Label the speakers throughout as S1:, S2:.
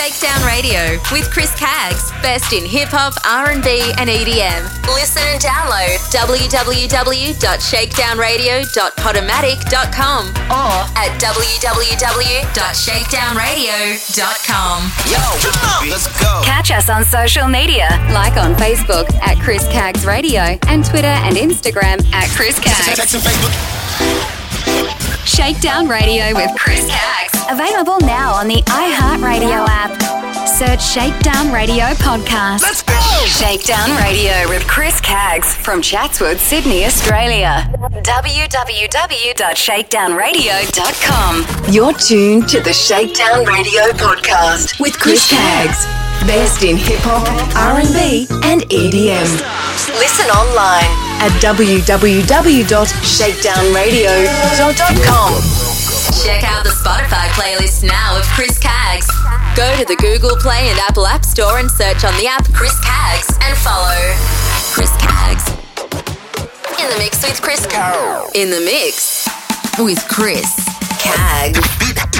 S1: Shakedown Radio with Chris Caggs, best in hip hop, R&B, and EDM. Listen and download www.shakedownradio.podomatic.com or at www.shakedownradio.com.
S2: Yo, come on, let's go.
S1: Catch us on social media, like on Facebook at Chris Caggs Radio and Twitter and Instagram at Chris Caggs.
S2: Text and Facebook.
S1: Shakedown Radio with Chris Caggs. Available now on the iHeartRadio app. Search Shakedown Radio Podcast.
S2: Let's go.
S1: Shakedown Radio with Chris Caggs from Chatswood, Sydney, Australia. www.shakedownradio.com. You're tuned to the Shakedown Radio Podcast with Chris Caggs. Best in hip hop, R&B, and EDM. Listen online at www.shakedownradio.com. Check out the Spotify playlist now of Chris Caggs. Go to the Google Play and Apple App Store and search on the app Chris Caggs and follow Chris Caggs. In the mix with Chris. In the mix with Chris Caggs.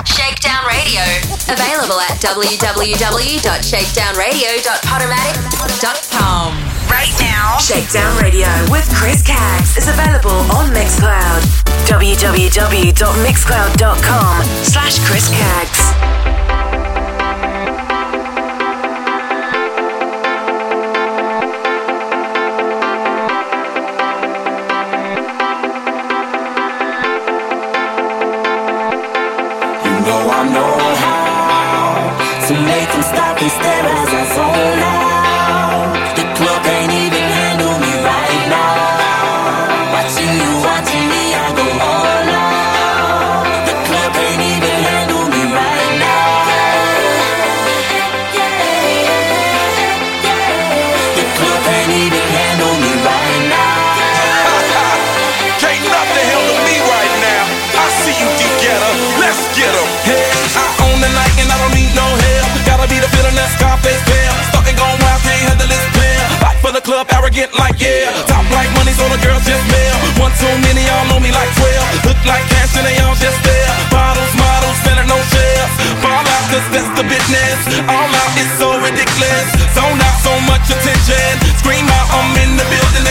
S1: Shakedown Radio. Available at www.shakedownradio.podomatic.com.
S3: Right now, Shakedown Radio with Chris Caggs is available on Mixcloud. www.mixcloud.com slash Chris Caggs.
S4: Arrogant like yeah. Top like money, so the girls just mail. One too many, y'all know me like 12. Look like cash and they all just there. Bottles, models, spending no shares. Fall out, cause that's the business. All out is so ridiculous. Zone out, so much attention. Scream out, I'm in the building.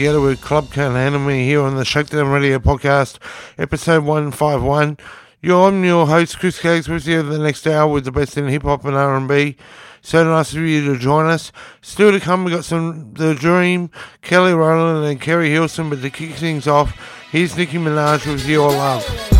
S5: Guetta with Club Can't Handle Me here on the Shakedown Radio Podcast, episode 151. Yo, I'm your host, Chris Caggs, with you the next hour with the best in hip hop and R&B. So nice of you to join us. Still to come, we got some The Dream, Kelly Rowland and Keri Hilson, but to kick things off, here's Nicki Minaj with Your Love.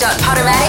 S6: www.shakedownradio.podomatic.com.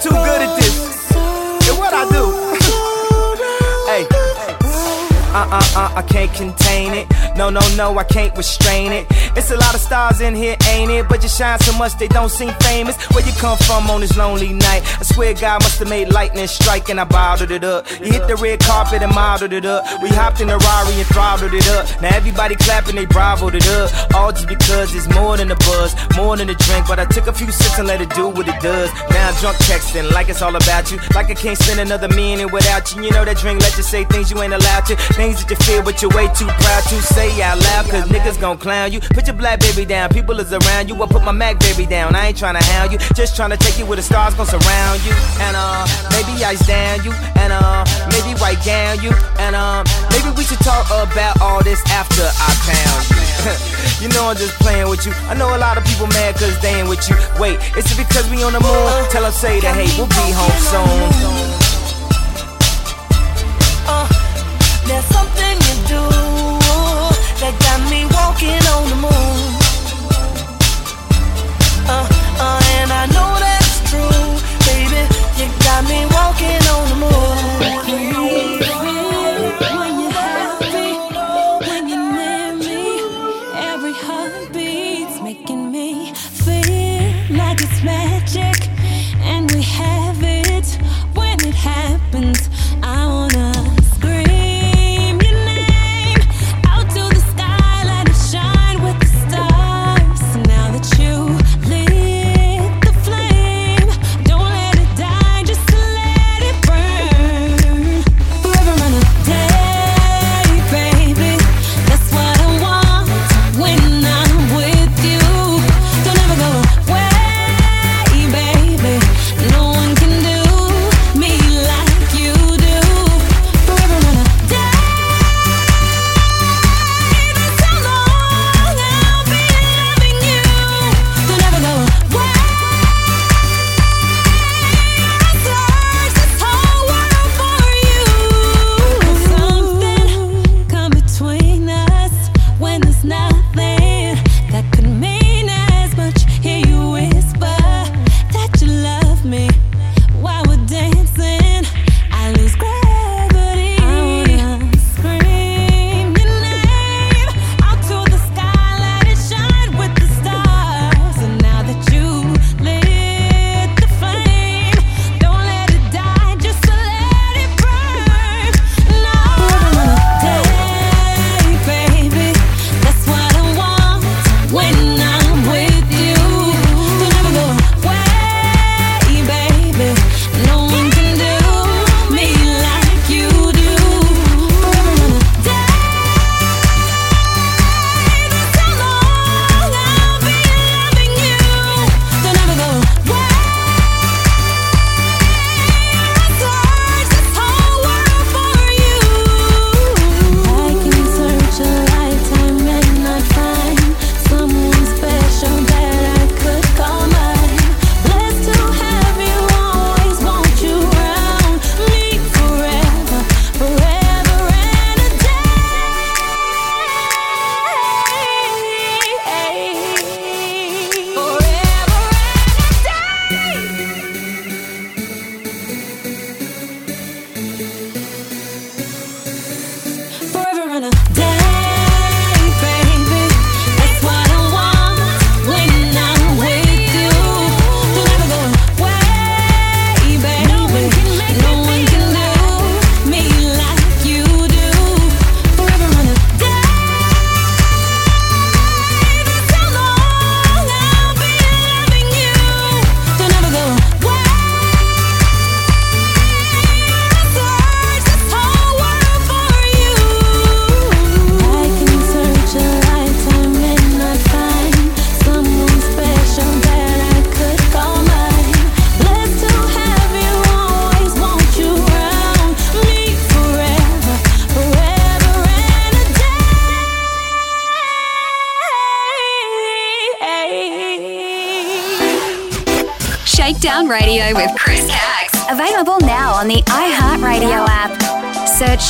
S7: too good at this. Yeah, what I do? Uh uh uh, I can't contain it. No, no, no, I can't restrain it. It's a lot of stars in here, ain't it? But you shine so much they don't seem famous. Where you come from on this lonely night? I swear God must have made lightning strike and I bottled it up. You hit the red carpet and modeled it up. We hopped in the Rari and throttled it up. Now everybody clapping, they bravoed it up. All just because it's more than a buzz, more than a drink. But I took a few sips and let it do what it does. Now I'm drunk texting like it's all about you. Like I can't spend another minute without you. You know that drink let you say things you ain't allowed to. Things that you feel but you're way too proud to say out loud. Cause niggas gon' clown you. Put your black baby down, people is around you. I put my Mac baby down. I ain't tryna hound you. Just tryna take you where the stars gon' surround you. And uh, maybe ice down you. And uh, maybe white down you. And um, maybe we should talk about all this after I pound you. you know I'm just playing with you. I know a lot of people mad cause they ain't with you. Wait, is it because we on the moon? Tell them say that, hey, we'll be home soon.
S8: There's something you do that got me walking on the moon. Uh, uh, and I know true, baby. You got me walking on the moon.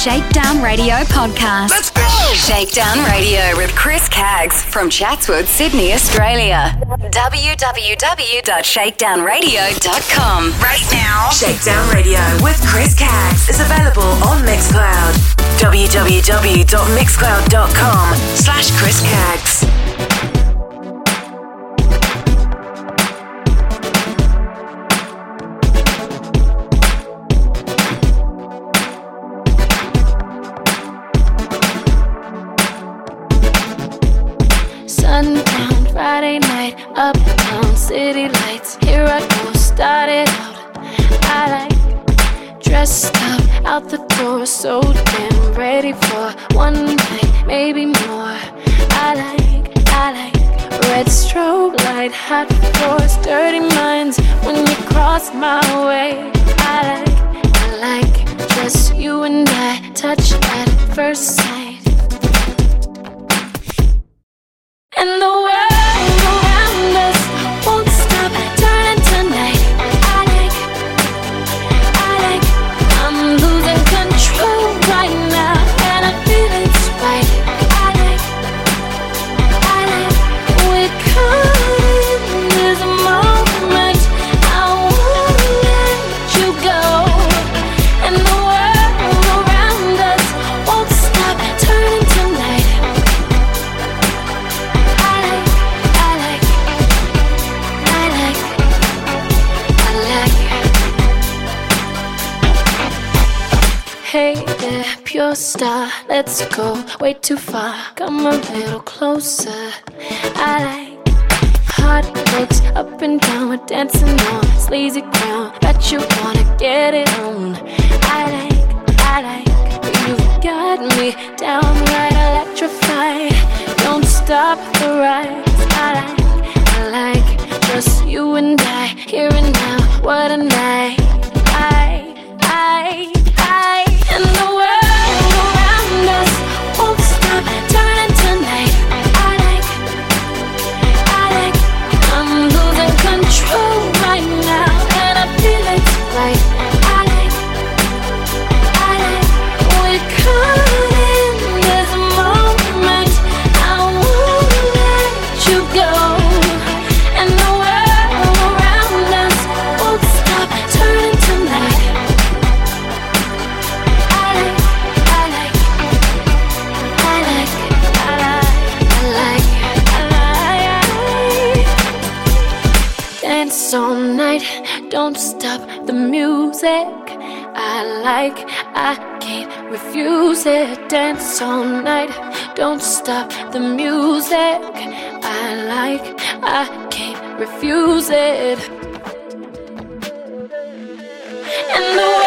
S2: Shakedown Radio podcast. Let's go! Shakedown Radio with Chris Caggs from Chatswood, Sydney, Australia. www.shakedownradio.com.
S9: Right now, Shakedown Radio with Chris Caggs is available on Mixcloud. www.mixcloud.com slash Chris Caggs.
S10: Out the door, so damn ready for one night, maybe more. I like, I like red strobe light, hot floors, dirty minds when you cross my way. I like, I like just you and I touch at first sight. Way too far. Come a little closer. I music, dance all night. Don't stop the music. I like, I can't refuse it. And the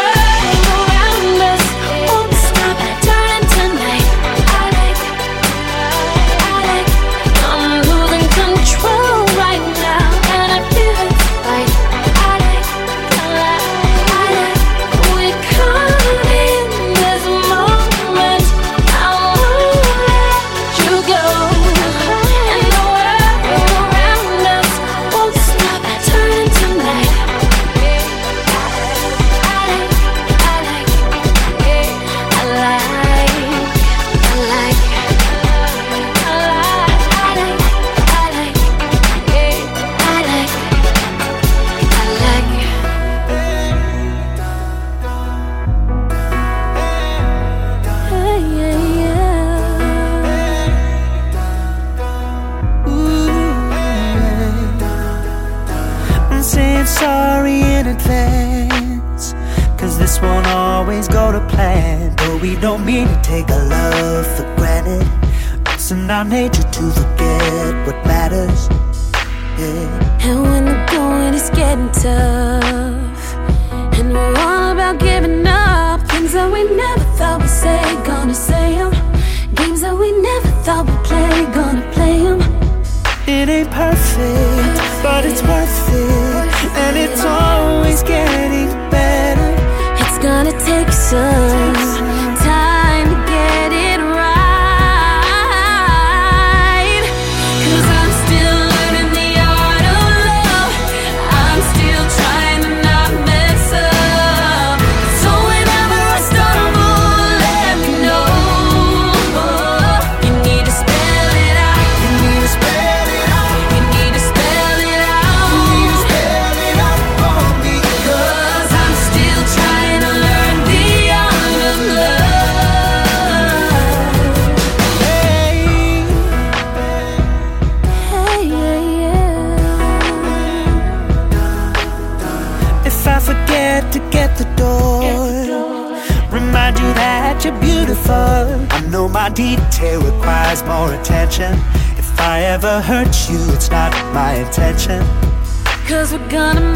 S11: Cause
S10: we're gonna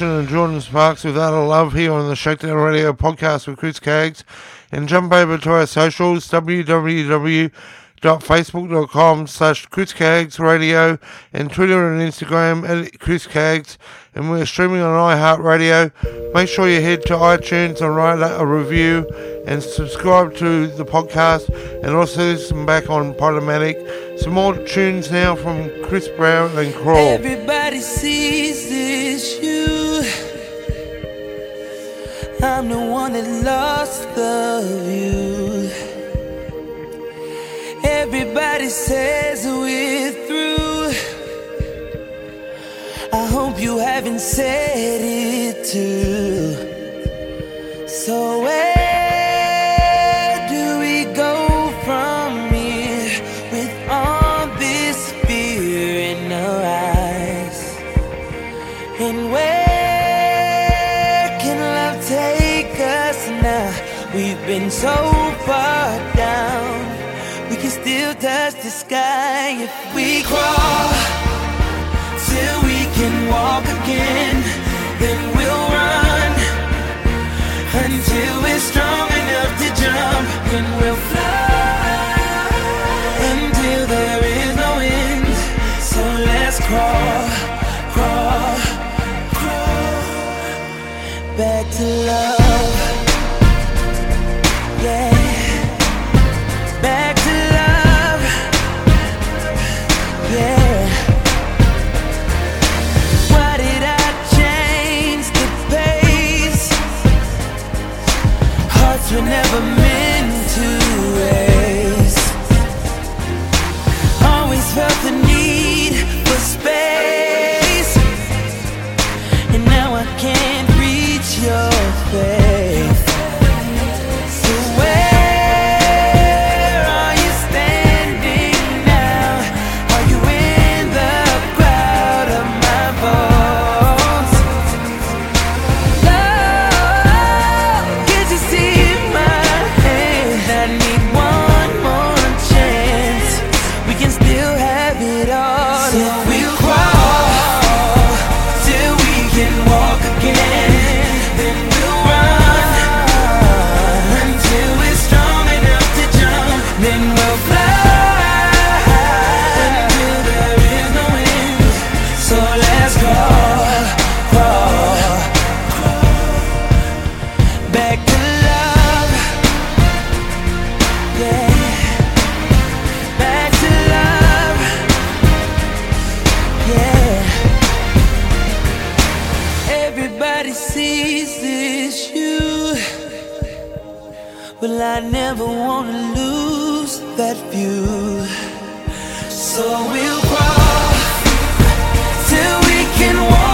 S11: And
S10: Jordin Sparks with Art of Love
S5: here on the Shakedown Radio podcast with Chris Caggs,
S12: And jump over to our socials, www.facebook.com slash Chris Caggs Radio and Twitter and Instagram at Chris Caggs. And we're streaming on iHeartRadio. Make sure you head to iTunes and write a review and subscribe to the podcast and also listen back on Podomatic. Some more tunes now from Chris Brown and Crawl.
S8: Everybody sees this you. I'm the one that lost the view. Everybody says we're through. I hope you haven't said it too. So where We've been so far down, we can still touch the sky if we crawl till we can walk again. Then we'll run until we're strong enough to jump. Then we'll fly until there is no end. So let's crawl, Everybody sees this you. Well, I never wanna lose that view. So we'll crawl till we can walk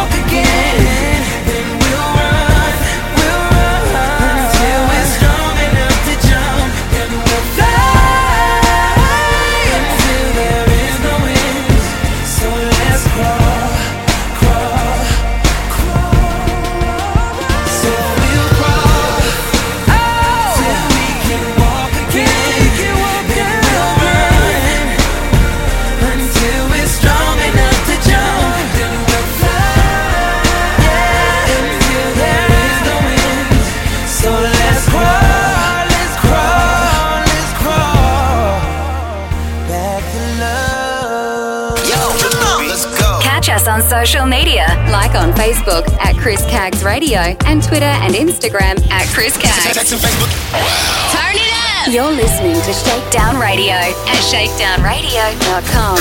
S1: on Facebook at Chris Caggs Radio and Twitter and Instagram at Chris Caggs. Turn it up! You're listening to Shakedown Radio at shakedownradio.com.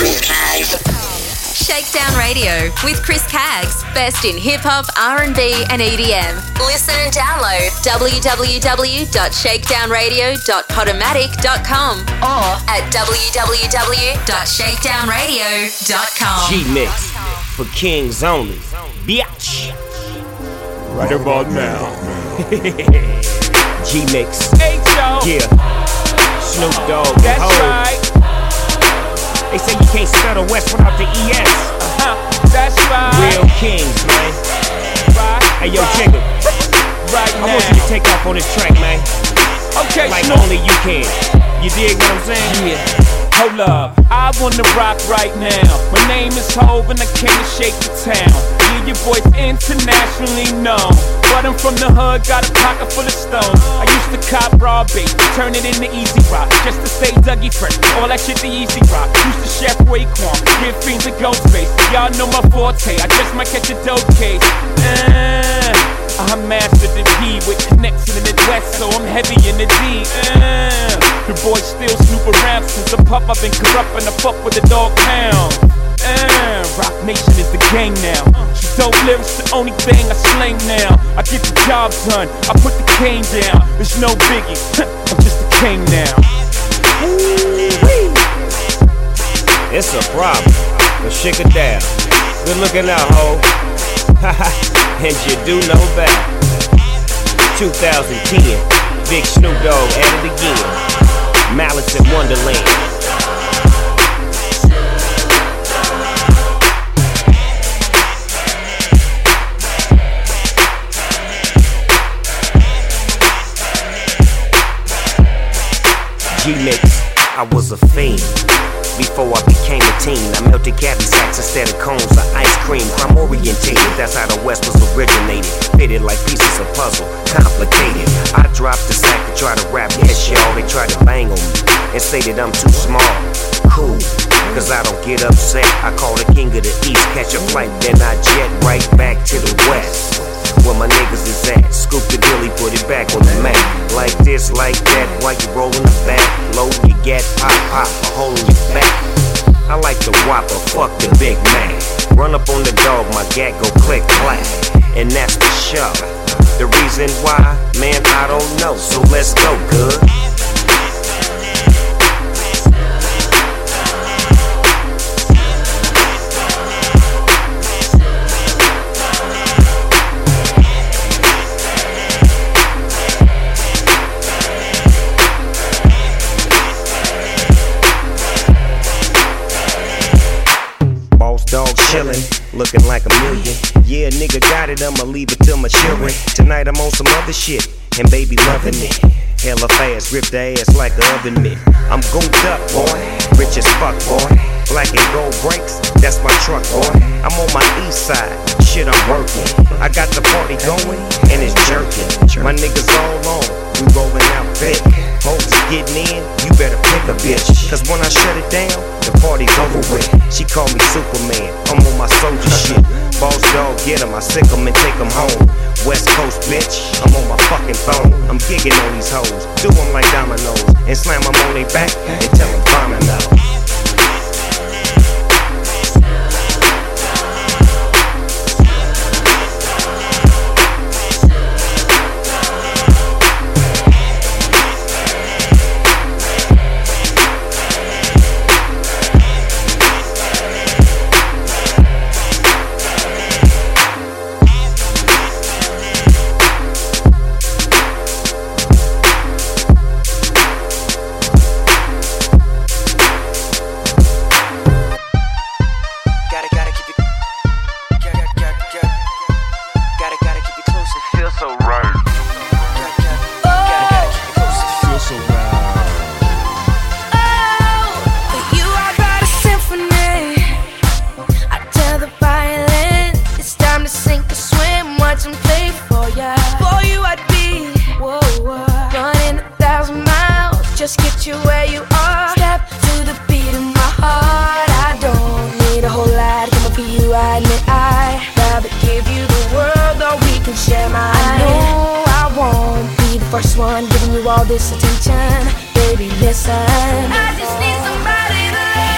S1: Shakedown Radio with Chris Caggs, best in hip hop, R&B, and EDM. Listen and download www.shakedownradio.podomatic.com or at www.shakedownradio.com.
S13: G Mix for kings only. Bitch. Right about now. Man. G Mix. Yeah. Snoop Dogg.
S14: That's
S13: Ho.
S14: right.
S13: They say you can't spell the West without the ES.
S14: Uh-huh. That's right.
S13: Real kings, man.
S14: Right.
S13: Hey, yo, Jigga.
S14: Right
S13: I want you to take off on this track, man.
S14: Okay,
S13: Like
S14: Snoop.
S13: only you can. You dig what I'm saying?
S14: Yeah. Hold up, I wanna rock right now. My name is Hov and I came to shake the town. Your boy's internationally known. But I'm from the hood, got a pocket full of stones. I used to cop raw bait, turn it into easy rock, just to stay Dougie fresh. All that shit the easy rock. Used to chef Raekwon, give fiends a ghost face. Y'all know my forte, I just might catch a dope case. Uh, I mastered the P with connection in the West, so I'm heavy in the D. Uh, the boy still snoop around since a pup. I've been corrupt and I fuck with the dog pound. Uh, Roc Nation is the gang now. Dope lyrics, the only thing I slang now. I get the job done, I put the cane down. There's no biggie, I'm just a king now.
S13: It's a problem, but shake it down. Good looking out, ho. and you do know that. 2010, Big Snoop Dogg at it again. Malice in Wonderland. G-Mix, I was a fiend. Before I became a teen, I melted cabbie sacks instead of cones of ice cream. Crime orientated, that's how the West was originated. Fitted like pieces of puzzle, complicated. I dropped the sack to try to rap, yes y'all, they tried to bang on me and say that I'm too small. Cool, cause I don't get upset. I call the king of the east, catch a flight, then I jet right back to the west where my niggas is at. Scoop the dilly, put it back on the mat. Like this, like that, while you rollin' the back. Load your gat, pop, pop, a hole in your back. I like the Whopper, fuck the Big Mac. Run up on the dog, my gat go click clack. And that's the show. The reason why, man, I don't know. So let's go, good. It, I'ma leave it to my children. Tonight I'm on some other shit, and baby loving it. Hella fast, rip the ass like a oven mitt. I'm gooped up, boy, rich as fuck, boy. Black and gold brakes, that's my truck, boy. I'm on my east side, shit I'm working. I got the party going, and it's jerking. My niggas all on, we rolling out thick. Hoes getting in, you better pick a bitch. Cause when I shut it down, the party's over with. She call me Superman, I'm on my soldier shit. Boss dog, get 'em, I sick 'em and take 'em home. West Coast bitch, I'm on my fucking phone. I'm gigging on these hoes, do 'em like dominoes. And slam slam 'em on their back and tell 'em bombing out.
S10: First one giving you all this attention, baby. Listen. I just need somebody to love.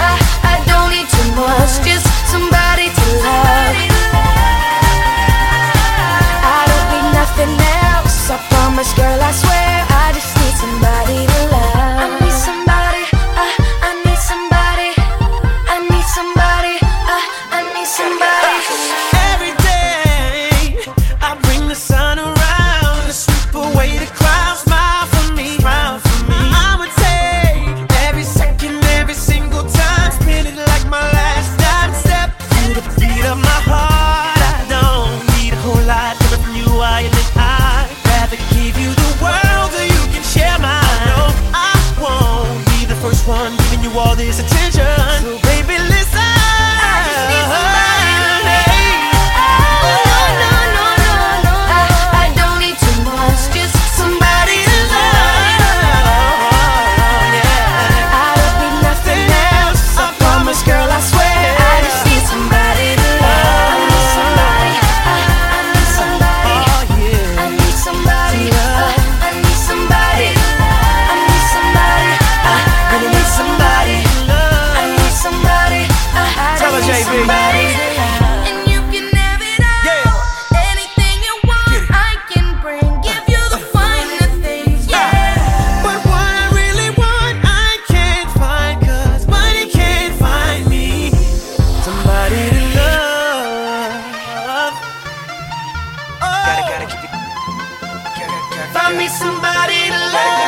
S10: I, I
S15: don't need too much, just somebody to love. I don't need nothing else. I promise, girl, I swear. need somebody to love.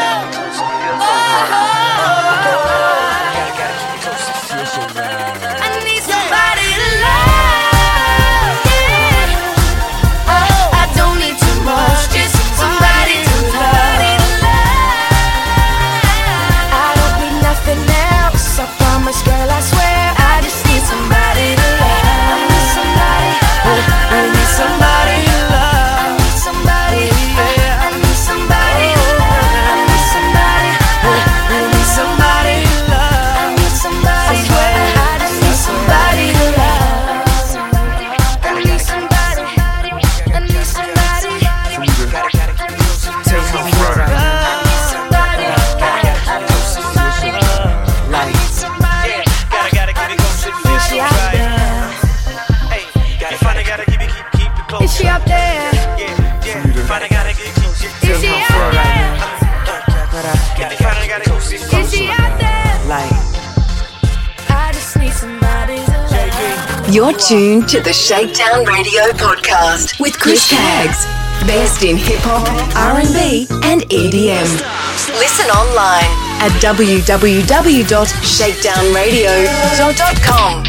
S8: You're tuned to the Shakedown Radio podcast with Chris Caggs. Best in hip hop, R&B and EDM. Listen online at www.shakedownradio.com.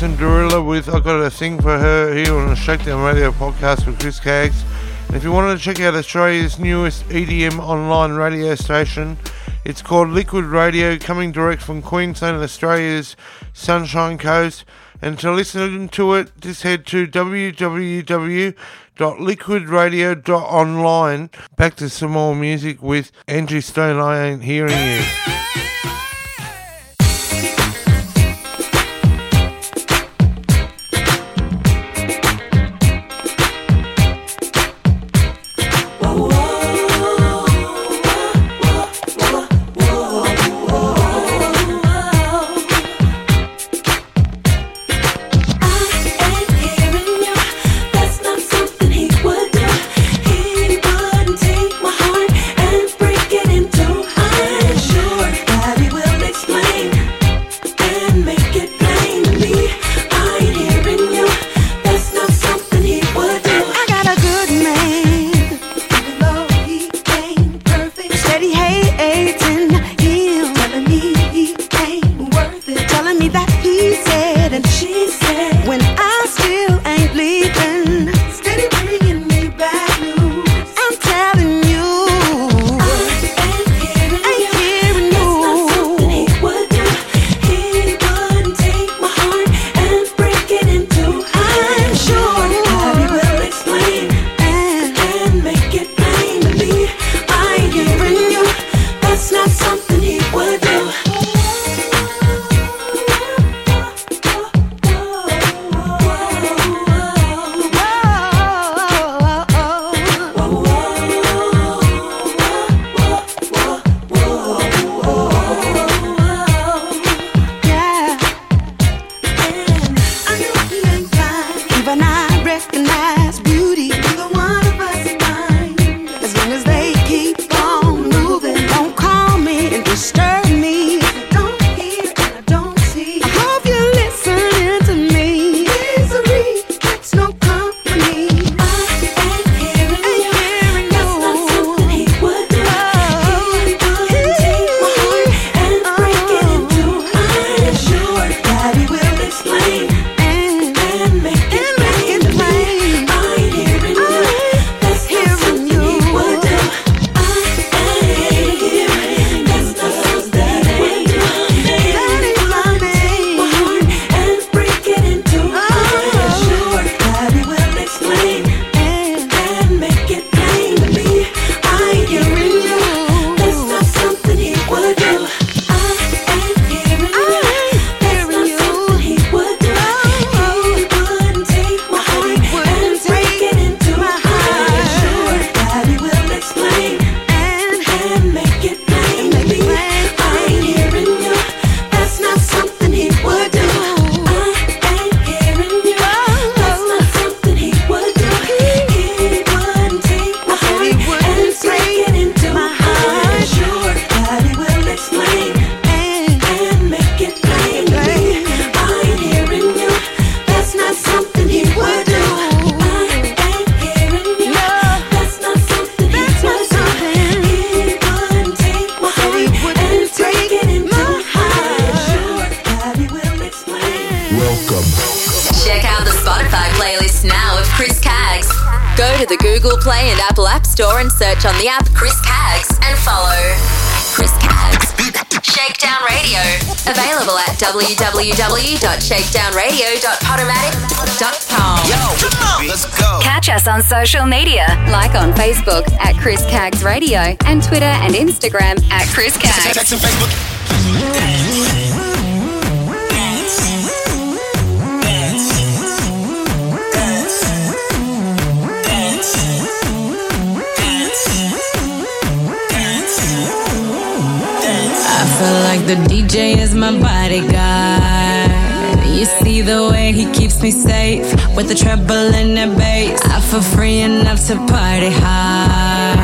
S16: Jason with I've Got a
S17: Thing for Her
S12: here on the Shakedown Radio podcast with Chris Caggs. And if you wanted to check out Australia's newest EDM online radio station, it's called Liquid Radio, coming direct from Queensland, Australia's Sunshine Coast. And to listen to it, just head to www.liquidradio.online. Back to some more music with Angie Stone. I ain't hearing you.
S6: on social media, like on Facebook at Chris Caggs Radio and Twitter and Instagram at Chris Caggs.
S18: I feel like the DJ is my bodyguard. You see the way he keeps me safe with the treble and the bass. I feel free enough to party hard.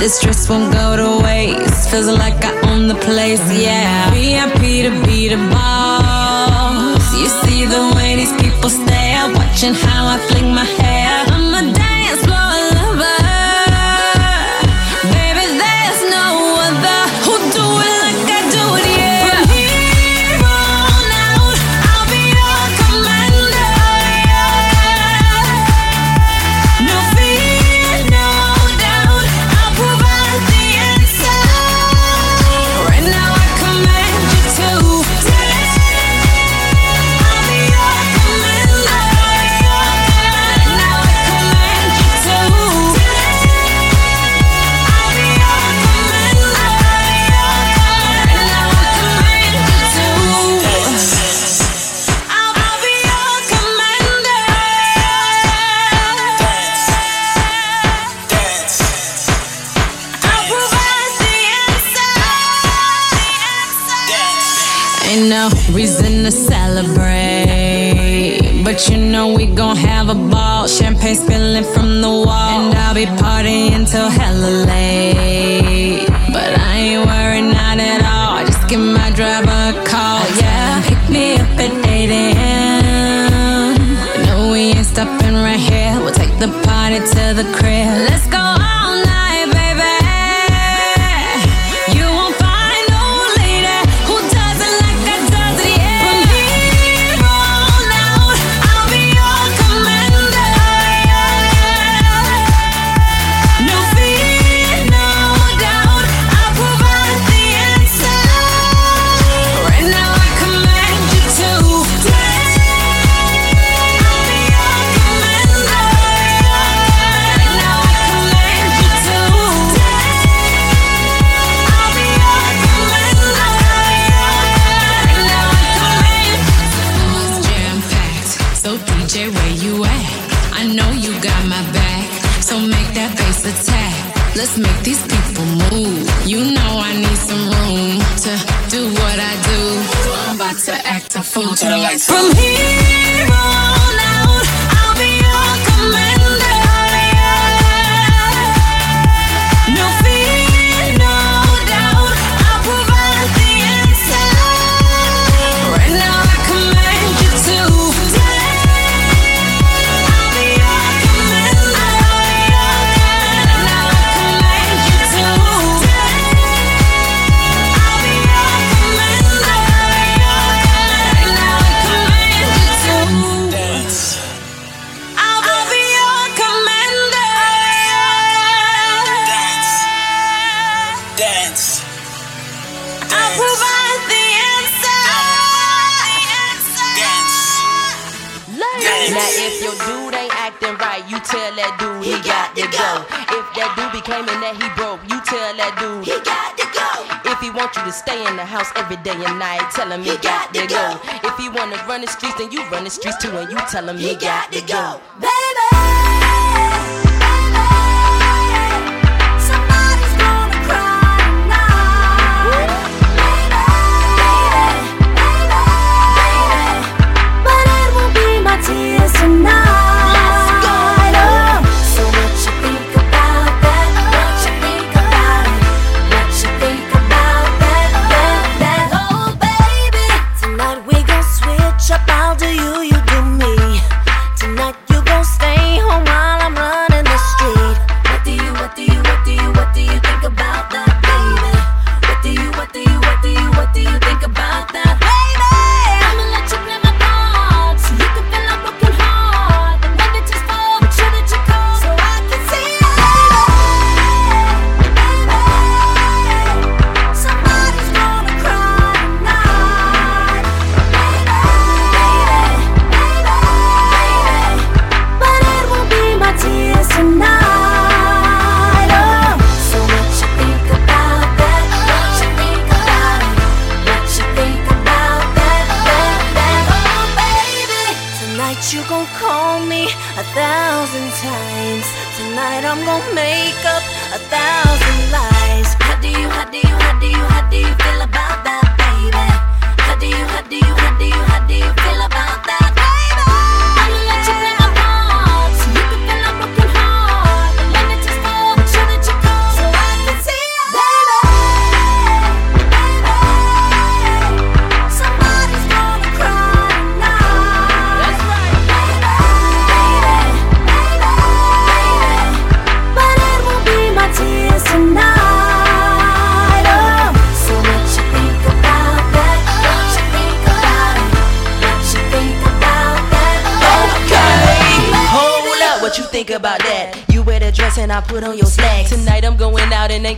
S18: This dress won't go to waste. Feels like I own the place, yeah. VIP to be the boss. You see the way these people stare, watching how I fling my hair. I'm a no reason to celebrate. But you know we gon' have a ball. Champagne spilling from the wall. And I'll be partying till hella late. But I ain't worried, not at all. Just give my driver a call. Yeah, pick me up at 8 a.m. No, we ain't stopping right here. We'll take the party to the crib. Let's go. streets to when you
S19: tell him he, he got,
S7: got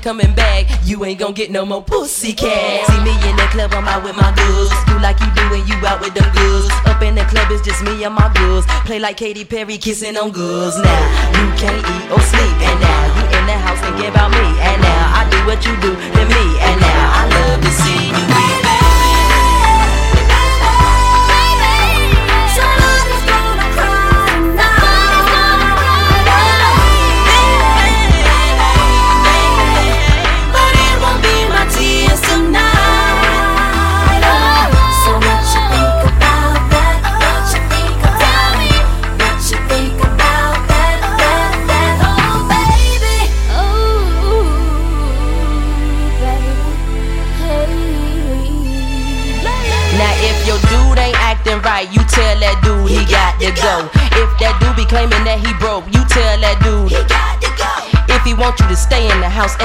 S7: coming back. You ain't gonna get no more pussy cat. See me in the club, I'm out with my goods. Do like you do when you out with them goods. Up in the club, it's just me and my goods. Play like Katy Perry, kissing on girls. Now you can't eat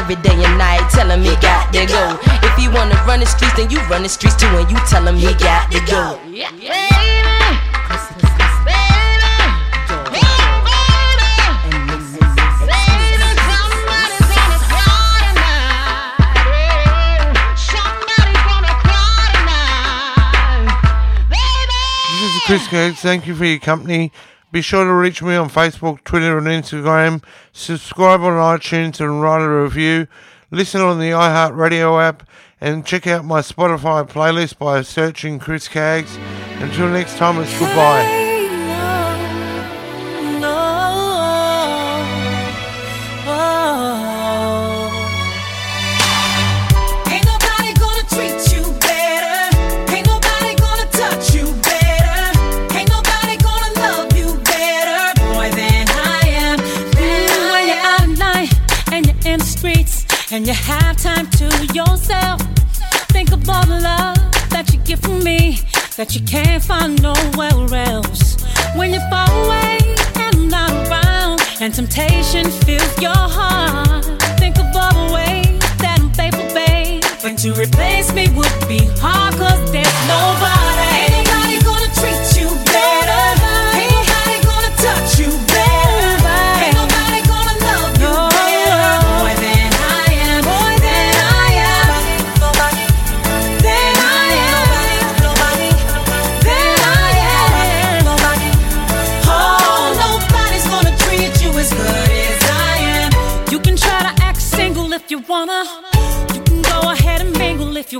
S7: every day and night, telling me got to go. If he wanna run the streets, then you run the streets too, and you tell him he got to go.
S12: This is Chris Caggs. Thank you for your company. Be sure to reach me on Facebook, Twitter, and Instagram. Subscribe on iTunes and write a review. Listen on the iHeartRadio app and check out my Spotify playlist by searching Chris Caggs. Until next time, it's goodbye.
S20: And you have time to yourself, think of all the love that you get from me that you can't find nowhere else. When you fall away and I'm not around and temptation fills your heart, think of all the ways that I'm faithful, babe. But to replace me would be hard cause there's nobody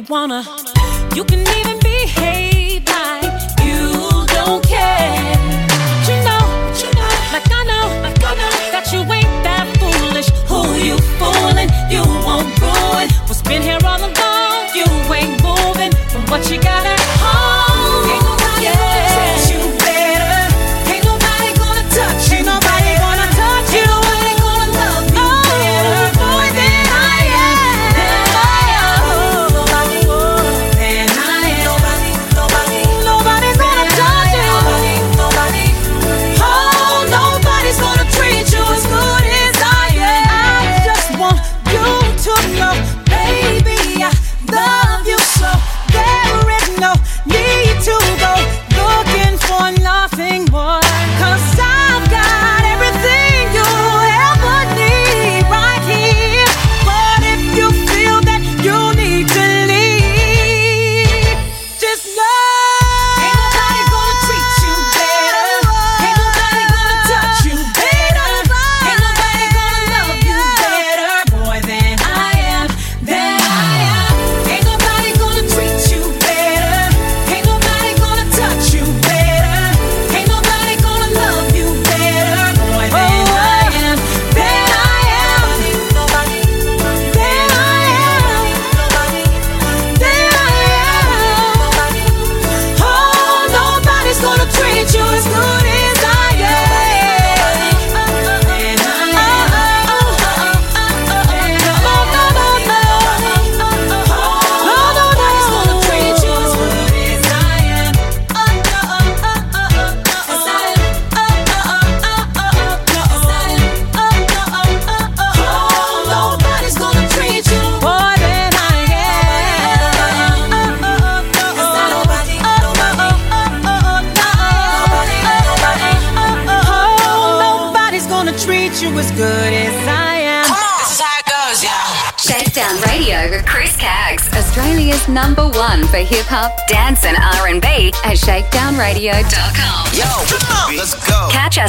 S20: wanna. You can even behave like you don't care. But you know, you know, like I know, like I know that you ain't that foolish. Who you fooling? You won't ruin what's been here all along. You ain't moving from what you got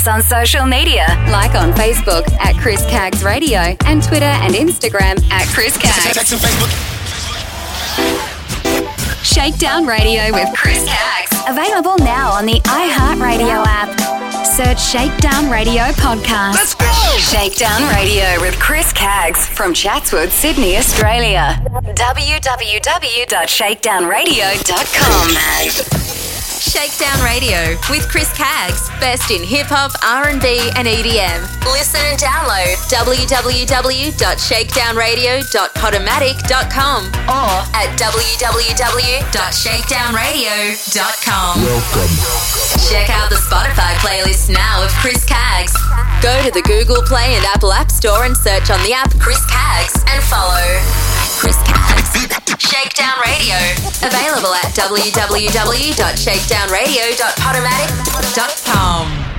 S1: us on social media, like on Facebook at Chris Caggs Radio and Twitter and Instagram at Chris Caggs.
S2: Text and Facebook.
S1: Shakedown Radio with Chris Caggs. Available now on the iHeartRadio app. Search Shakedown Radio Podcast.
S2: Let's go.
S1: Shakedown Radio with Chris Caggs from Chatswood, Sydney, Australia. www.shakedownradio.com. Shakedown Radio with Chris Caggs. Best in hip hop, R&B, and EDM. Listen and download www.shakedownradio.podomatic.com or at www.shakedownradio.com.
S21: Welcome.
S1: Check out the Spotify playlist now of Chris Caggs. Go to the Google Play and Apple App Store and search on the app Chris Caggs and follow Chris Caggs. Shakedown Radio. Available at www.shakedownradio.podomatic.com.